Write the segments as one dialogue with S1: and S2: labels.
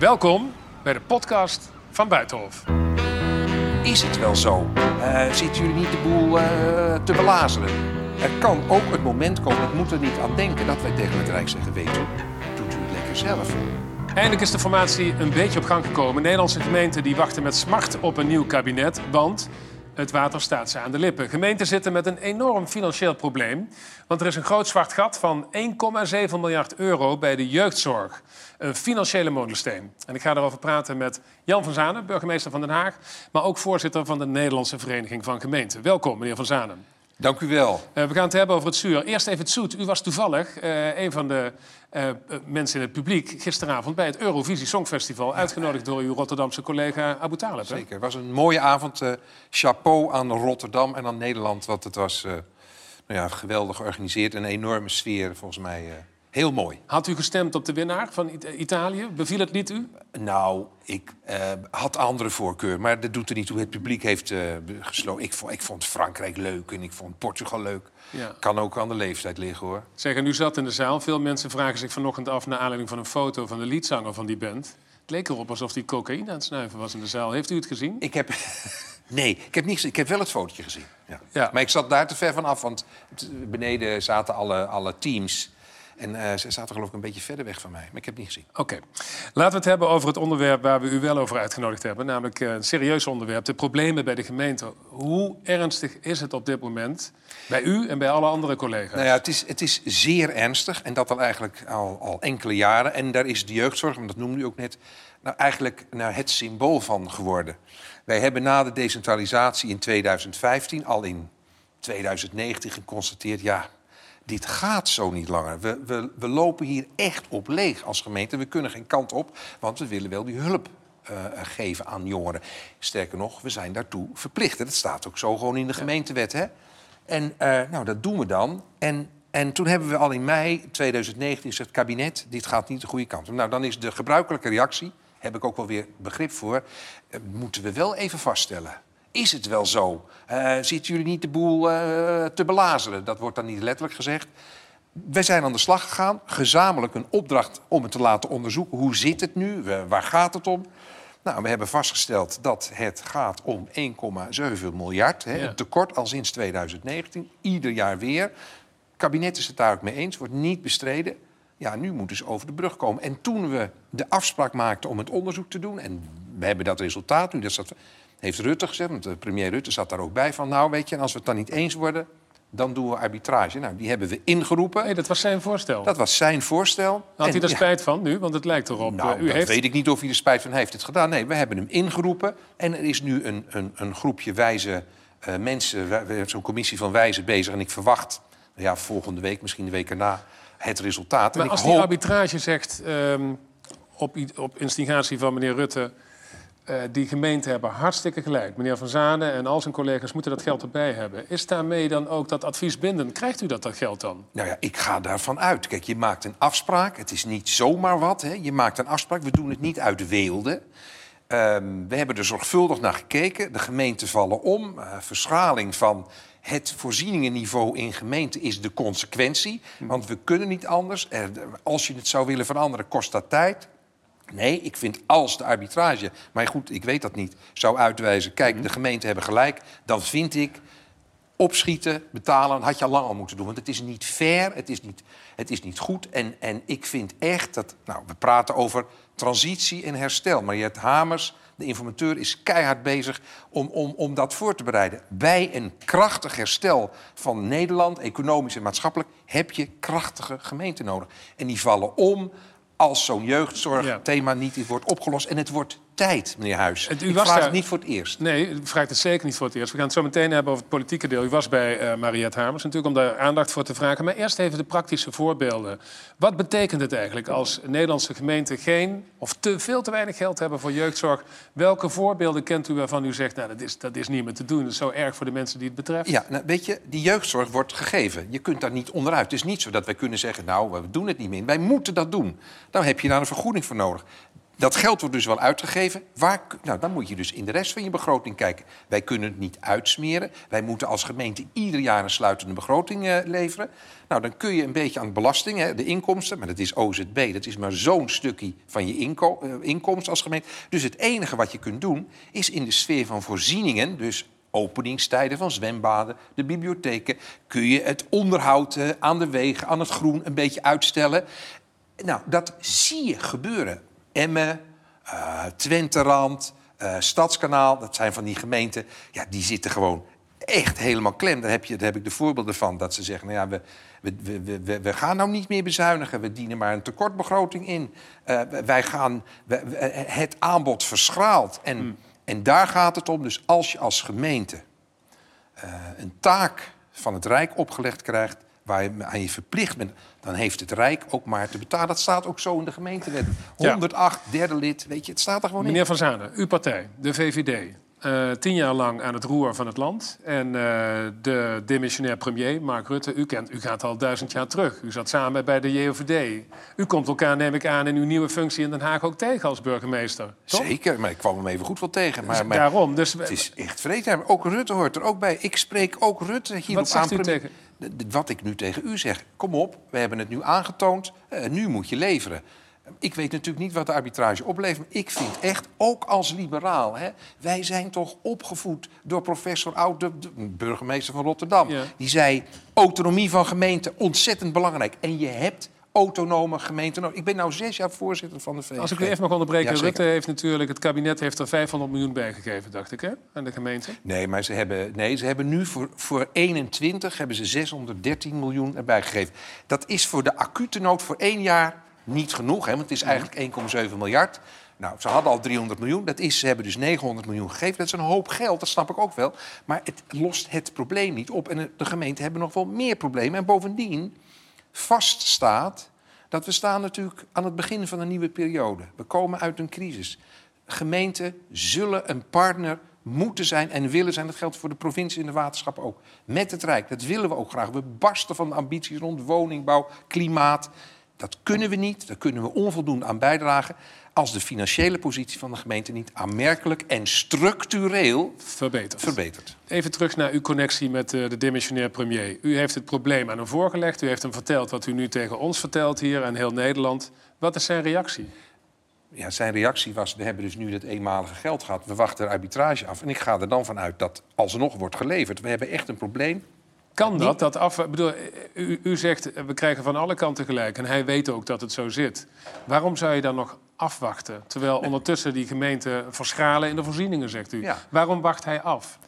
S1: Welkom bij de podcast van Buitenhof.
S2: Is het wel zo? Uh, zitten jullie niet de boel uh, te belazeren? Er kan ook het moment komen, ik moet er niet aan denken, dat wij tegen het Rijk zeggen: Weet u, doet u het lekker zelf.
S1: Eindelijk is de formatie een beetje op gang gekomen. Nederlandse gemeenten die wachten met smart op een nieuw kabinet. Want het water staat ze aan de lippen. Gemeenten zitten met een enorm financieel probleem. Want er is een groot zwart gat van 1,7 miljard euro bij de jeugdzorg. Een financiële molensteen. En ik ga erover praten met Jan van Zanen, burgemeester van Den Haag. Maar ook voorzitter van de Nederlandse Vereniging van Gemeenten. Welkom, meneer van Zanen.
S2: Dank u wel.
S1: Uh, we gaan het hebben over het zuur. Eerst even het zoet. U was toevallig uh, een van de uh, mensen in het publiek gisteravond bij het Eurovisie Songfestival. Uitgenodigd door uw Rotterdamse collega Abu Talib.
S2: Zeker. Het was een mooie avond. chapeau aan Rotterdam en aan Nederland. Want het was nou ja, geweldig georganiseerd. Een enorme sfeer volgens mij. Heel mooi.
S1: Had u gestemd op de winnaar van Italië? Beviel het niet u?
S2: Nou, ik uh, had andere voorkeur, maar dat doet er niet toe. Het publiek heeft uh, gesloten. Ik vond, ik vond Frankrijk leuk en ik vond Portugal leuk. Ja. Kan ook aan de leeftijd liggen, hoor.
S1: Zeg, en u zat in de zaal. Veel mensen vragen zich vanochtend af... naar aanleiding van een foto van de liedzanger van die band. Het leek erop alsof hij cocaïne aan het snuiven was in de zaal. Heeft u het gezien?
S2: Ik heb... Nee, ik heb, niet, ik heb wel het fotootje gezien. Ja. ja. Maar ik zat daar te ver van af, want beneden zaten alle, alle teams... En uh, ze zaten geloof ik een beetje verder weg van mij. Maar ik heb het niet gezien.
S1: Oké. Laten we het hebben over het onderwerp waar we u wel over uitgenodigd hebben. Namelijk uh, een serieus onderwerp. De problemen bij de gemeente. Hoe ernstig is het op dit moment bij u en bij alle andere collega's?
S2: Nou ja, het is, het is zeer ernstig. En dat al eigenlijk al, al enkele jaren. En daar is de jeugdzorg, dat noemde u ook net... Nou, eigenlijk nou, het symbool van geworden. Wij hebben na de decentralisatie in 2015 al in 2019 geconstateerd... ja, dit gaat zo niet langer. We, we, we lopen hier echt op leeg als gemeente. We kunnen geen kant op, want we willen wel die hulp uh, geven aan jongeren. Sterker nog, we zijn daartoe verplicht. Dat staat ook zo gewoon in de gemeentewet. Hè? En uh, nou, dat doen we dan. En, en toen hebben we al in mei 2019 gezegd... kabinet, dit gaat niet de goede kant op. Nou, dan is de gebruikelijke reactie, heb ik ook wel weer begrip voor... Uh, moeten we wel even vaststellen is het wel zo? Uh, zitten jullie niet de boel uh, te belazeren? Dat wordt dan niet letterlijk gezegd. Wij zijn aan de slag gegaan, gezamenlijk een opdracht om het te laten onderzoeken. Hoe zit het nu? waar gaat het om? Nou, we hebben vastgesteld dat het gaat om 1,7 miljard. Hè, Een tekort al sinds 2019, ieder jaar weer. Het kabinet is het daar ook mee eens, wordt niet bestreden. Ja, nu moeten ze over de brug komen. En toen we de afspraak maakten om het onderzoek te doen... en we hebben dat resultaat nu, dat staat heeft Rutte gezegd, want de premier Rutte zat daar ook bij... van nou, weet je, als we het dan niet eens worden, dan doen we arbitrage. Nou, die hebben we ingeroepen.
S1: Nee, dat was zijn voorstel.
S2: Dat was zijn voorstel.
S1: Had hij er spijt van nu? Want het lijkt erop.
S2: Nou,
S1: U
S2: dat
S1: heeft...
S2: weet ik niet of hij er spijt van heeft het gedaan. Nee, we hebben hem ingeroepen. En er is nu een, een, een groepje wijze uh, mensen, zo'n commissie van wijzen bezig. En ik verwacht, ja, volgende week, misschien de week erna, het resultaat.
S1: Maar
S2: en
S1: als die arbitrage zegt, um, op, op instigatie van meneer Rutte... Uh, die gemeenten hebben hartstikke gelijk. Meneer Van Zanen en al zijn collega's moeten dat geld erbij hebben. Is daarmee dan ook dat advies bindend? Krijgt u dat, dat geld dan?
S2: Nou ja, ik ga daarvan uit. Kijk, je maakt een afspraak. Het is niet zomaar wat. Hè. Je maakt een afspraak. We doen het niet uit de weelde. Um, we hebben er zorgvuldig naar gekeken. De gemeenten vallen om. Uh, verschaling van het voorzieningenniveau in gemeenten is de consequentie. Want we kunnen niet anders. Er, als je het zou willen veranderen, kost dat tijd. Nee, ik vind als de arbitrage, maar goed, ik weet dat niet, zou uitwijzen... kijk, mhm. de gemeenten hebben gelijk, dan vind ik opschieten, betalen, had je al lang al moeten doen. Want het is niet fair, het is niet, het is niet goed. En, en ik vind echt dat... Nou, we praten over transitie en herstel. Maar hebt Hamers, de informateur, is keihard bezig om, om, om dat voor te bereiden. Bij een krachtig herstel van Nederland, economisch en maatschappelijk... heb je krachtige gemeenten nodig. En die vallen om als zo'n jeugdzorgthema niet wordt opgelost. En het wordt tijd, meneer Huis. Het, u ik was vraag daar... het niet voor het eerst.
S1: Nee, u vraagt het zeker niet voor het eerst. We gaan het zo meteen hebben over het politieke deel. U was bij uh, Mariette Hamers natuurlijk om daar aandacht voor te vragen. Maar eerst even de praktische voorbeelden. Wat betekent het eigenlijk als Nederlandse gemeenten geen... of te veel te weinig geld hebben voor jeugdzorg? Welke voorbeelden kent u waarvan u zegt... nou, dat is, dat is niet meer te doen, dat is zo erg voor de mensen die het betreft?
S2: Ja, nou, weet je, die jeugdzorg wordt gegeven. Je kunt daar niet onderuit. Het is niet zo dat wij kunnen zeggen... nou, we doen het niet meer. Wij moeten dat doen. Daar heb je daar een vergoeding voor nodig Dat geld wordt dus wel uitgegeven. Waar, nou, dan moet je dus in de rest van je begroting kijken. Wij kunnen het niet uitsmeren. Wij moeten als gemeente ieder jaar een sluitende begroting uh, leveren. Nou, dan kun je een beetje aan belasting, de inkomsten... maar dat is OZB, dat is maar zo'n stukje van je inko uh, inkomsten als gemeente. Dus het enige wat je kunt doen, is in de sfeer van voorzieningen... dus openingstijden van zwembaden, de bibliotheken... kun je het onderhoud uh, aan de wegen, aan het groen een beetje uitstellen. Nou, dat zie je gebeuren. Emmen, uh, Twenterand, uh, Stadskanaal, dat zijn van die gemeenten... Ja, die zitten gewoon echt helemaal klem. Daar heb, je, daar heb ik de voorbeelden van. Dat ze zeggen, nou ja, we, we, we, we, we gaan nou niet meer bezuinigen. We dienen maar een tekortbegroting in. Uh, wij gaan, het aanbod verschraalt. En, mm. en daar gaat het om. Dus als je als gemeente een taak van het Rijk opgelegd krijgt waar je aan je verplicht bent, dan heeft het Rijk ook maar te betalen. Dat staat ook zo in de gemeentewet. 108, ja. derde lid, weet je, het staat er gewoon
S1: Meneer
S2: in.
S1: Van Zanen, uw partij, de VVD, uh, tien jaar lang aan het roer van het land. En uh, de demissionair premier, Mark Rutte, u, kent, u gaat al duizend jaar terug. U zat samen bij de JOVD. U komt elkaar, neem ik aan, in uw nieuwe functie in Den Haag ook tegen als burgemeester. Toch?
S2: Zeker, maar ik kwam hem even goed wel tegen. Maar,
S1: dus
S2: maar
S1: daarom. Dus,
S2: het is echt vreedzaam. Ook Rutte hoort er ook bij. Ik spreek ook Rutte hier
S1: Wat zegt u tegen?
S2: Wat ik nu tegen u zeg. Kom op, we hebben het nu aangetoond. Uh, nu moet je leveren. Ik weet natuurlijk niet wat de arbitrage oplevert. Maar ik vind echt, ook als liberaal... Hè, wij zijn toch opgevoed door professor Oud, de, de burgemeester van Rotterdam. Ja. Die zei, autonomie van gemeenten, ontzettend belangrijk. En je hebt autonome gemeenten. Ik ben nu zes jaar voorzitter van de VVD.
S1: Als ik u even mag onderbreken. Ja, Rutte heeft natuurlijk, het kabinet heeft er 500 miljoen bij gegeven, dacht ik, hè? aan de gemeente.
S2: Nee, maar ze hebben, nee, ze hebben nu voor, voor 21 hebben ze 613 miljoen erbij gegeven. Dat is voor de acute nood voor één jaar niet genoeg, hè, want het is eigenlijk 1,7 miljard. Nou, ze hadden al 300 miljoen. Dat is, ze hebben dus 900 miljoen gegeven. Dat is een hoop geld, dat snap ik ook wel. Maar het lost het probleem niet op. En de gemeenten hebben nog wel meer problemen. En bovendien vaststaat dat we staan natuurlijk aan het begin van een nieuwe periode. We komen uit een crisis. Gemeenten zullen een partner moeten zijn en willen zijn. Dat geldt voor de provincie en de waterschap ook. Met het Rijk. Dat willen we ook graag. We barsten van de ambities rond woningbouw, klimaat. Dat kunnen we niet, daar kunnen we onvoldoende aan bijdragen... als de financiële positie van de gemeente niet aanmerkelijk en structureel
S1: verbetert.
S2: verbetert.
S1: Even terug naar uw connectie met de demissionair premier. U heeft het probleem aan hem voorgelegd. U heeft hem verteld wat u nu tegen ons vertelt hier en heel Nederland. Wat is zijn reactie?
S2: Ja, zijn reactie was, we hebben dus nu dat eenmalige geld gehad. We wachten de arbitrage af. En ik ga er dan vanuit dat alsnog wordt geleverd. We hebben echt een probleem.
S1: Kan dat? dat af, bedoel, u, u zegt, we krijgen van alle kanten gelijk. En hij weet ook dat het zo zit. Waarom zou je dan nog afwachten? Terwijl ondertussen die gemeenten verschalen in de voorzieningen, zegt u.
S2: Ja.
S1: Waarom wacht hij af?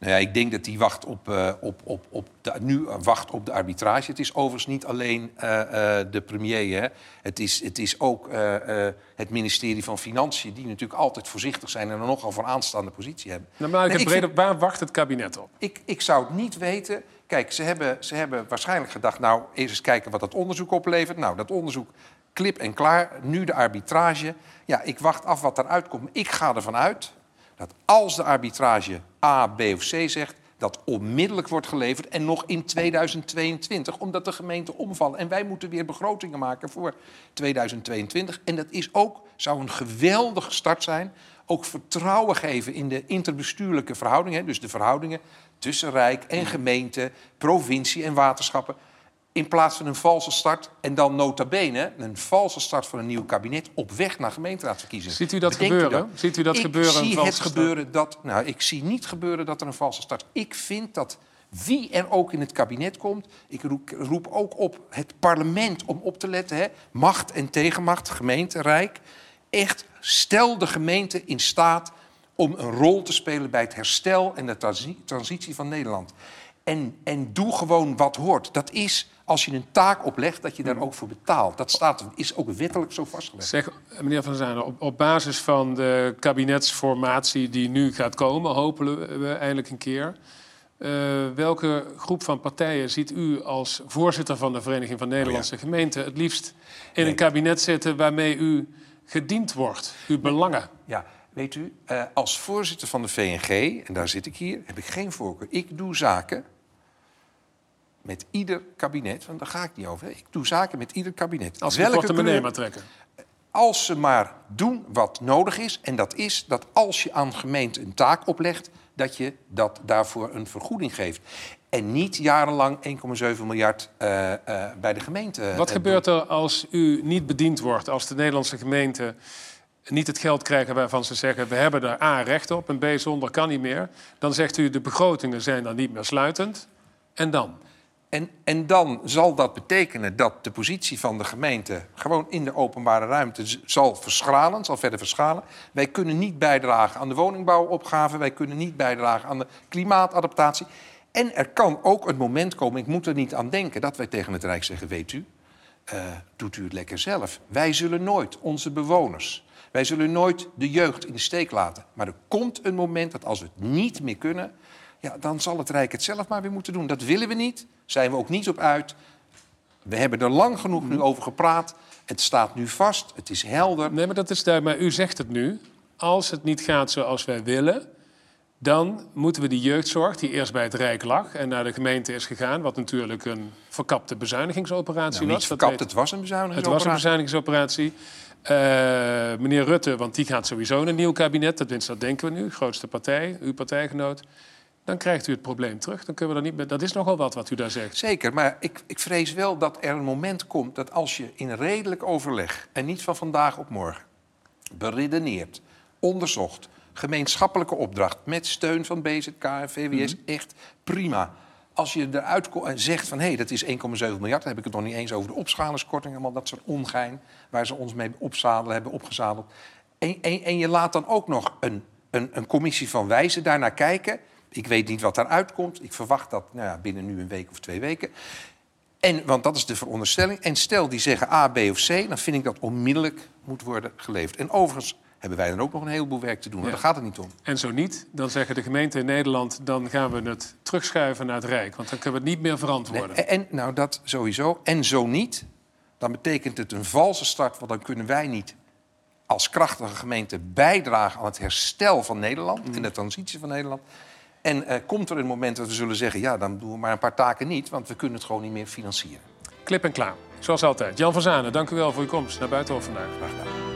S2: Nou ja, ik denk dat hij wacht op, uh, op, op, op de, nu wacht op de arbitrage. Het is overigens niet alleen uh, uh, de premier. Hè. Het, is, het is ook het ministerie van Financiën... die natuurlijk altijd voorzichtig zijn... en een nogal voor aanstaande positie hebben.
S1: Nou, maar ik nee, breder, vind, waar wacht het kabinet op?
S2: Ik, ik zou het niet weten. Kijk, ze hebben, ze hebben waarschijnlijk gedacht... nou, eerst eens kijken wat dat onderzoek oplevert. Nou, dat onderzoek klip en klaar. Nu de arbitrage. Ja, ik wacht af wat eruit komt. Ik ga ervan uit dat als de arbitrage A, B of C zegt, dat onmiddellijk wordt geleverd en nog in 2022, omdat de gemeenten omvallen. En wij moeten weer begrotingen maken voor 2022. En dat is ook, zou een geweldige start zijn, ook vertrouwen geven in de interbestuurlijke verhoudingen, dus de verhoudingen tussen Rijk en gemeente, provincie en waterschappen. In plaats van een valse start en dan nota bene een valse start van een nieuw kabinet op weg naar gemeenteraadsverkiezingen.
S1: Ziet u dat Bedenkt gebeuren? U dat? Ziet u dat
S2: ik
S1: gebeuren?
S2: Zie het gebeuren dat, nou, ik zie niet gebeuren dat er een valse start. Ik vind dat wie er ook in het kabinet komt, ik roep, roep ook op het parlement om op te letten, hè, macht en tegenmacht, gemeente, rijk, echt stel de gemeente in staat om een rol te spelen bij het herstel en de transitie van Nederland. En, en doe gewoon wat hoort. Dat is als je een taak oplegt, dat je daar ook voor betaalt. Dat staat, is ook wettelijk zo vastgelegd.
S1: Zeg, meneer Van Zanen, op, op basis van de kabinetsformatie die nu gaat komen, hopen we eindelijk een keer. Uh, welke groep van partijen ziet u als voorzitter van de Vereniging van Nederlandse oh ja. Gemeenten het liefst in nee. een kabinet zitten waarmee u gediend wordt, uw belangen?
S2: Ja, weet u, uh, als voorzitter van de VNG, en daar zit ik hier, heb ik geen voorkeur. Ik doe zaken met ieder kabinet, want daar ga ik niet over. Ik doe zaken met ieder kabinet.
S1: Als we de portemonnee maar trekken.
S2: als ze maar doen wat nodig is. En dat is dat als je aan gemeente een taak oplegt, dat je dat daarvoor een vergoeding geeft. En niet jarenlang 1,7 miljard uh, uh, bij de gemeente.
S1: Wat gebeurt er als u niet bediend wordt, als de Nederlandse gemeente niet het geld krijgen waarvan ze zeggen... we hebben daar A recht op en B zonder kan niet meer. Dan zegt u de begrotingen zijn dan niet meer sluitend. En dan?
S2: En, en dan zal dat betekenen dat de positie van de gemeente... gewoon in de openbare ruimte zal verschralen, zal verder verschalen. Wij kunnen niet bijdragen aan de woningbouwopgave... wij kunnen niet bijdragen aan de klimaatadaptatie. En er kan ook een moment komen, ik moet er niet aan denken... dat wij tegen het Rijk zeggen, weet u, uh, doet u het lekker zelf. Wij zullen nooit onze bewoners wij zullen nooit de jeugd in de steek laten. Maar er komt een moment dat als we het niet meer kunnen... Ja, dan zal het Rijk het zelf maar weer moeten doen. Dat willen we niet, zijn we ook niet op uit. We hebben er lang genoeg nu over gepraat. Het staat nu vast, het is helder.
S1: Nee, maar dat is duidelijk. Maar u zegt het nu. Als het niet gaat zoals wij willen... dan moeten we die jeugdzorg, die eerst bij het Rijk lag... en naar de gemeente is gegaan... wat natuurlijk een verkapte bezuinigingsoperatie
S2: nou,
S1: was.
S2: Verkapt, het was een bezuinigingsoperatie.
S1: Het was een bezuinigingsoperatie. Uh, meneer Rutte, want die gaat sowieso in een nieuw kabinet. Tenminste, dat denken we nu. Grootste partij, uw partijgenoot. Dan krijgt u het probleem terug. Dan kunnen we er niet meer... Dat is nogal wat wat u daar zegt.
S2: Zeker, maar ik, ik vrees wel dat er een moment komt... dat als je in redelijk overleg, en niet van vandaag op morgen... beredeneerd, onderzocht, gemeenschappelijke opdracht... met steun van BZK en VWS, mhm. echt prima als je eruit zegt van hé, hey, dat is 1,7 miljard, dan heb ik het nog niet eens over de opschalingskorting, allemaal dat soort ongein waar ze ons mee opzadelen, hebben opgezadeld. En, en, en je laat dan ook nog een, een, een commissie van wijzen daarnaar kijken. Ik weet niet wat daaruit komt. Ik verwacht dat nou ja, binnen nu een week of twee weken. En, want dat is de veronderstelling. En stel die zeggen A, B of C, dan vind ik dat onmiddellijk moet worden geleverd. En overigens hebben wij dan ook nog een heleboel werk te doen. Ja. Daar gaat het niet om.
S1: En zo niet, dan zeggen de gemeenten in Nederland... dan gaan we het terugschuiven naar het Rijk. Want dan kunnen we het niet meer verantwoorden.
S2: Nee, en, nou, dat sowieso. En zo niet, dan betekent het een valse start... want dan kunnen wij niet als krachtige gemeente bijdragen... aan het herstel van Nederland mm. en de transitie van Nederland... En uh, komt er een moment dat we zullen zeggen... ja, dan doen we maar een paar taken niet... want we kunnen het gewoon niet meer financieren.
S1: Klip en klaar. Zoals altijd. Jan van Zanen, dank u wel voor uw komst naar Buitenhof vandaag. Graag gedaan.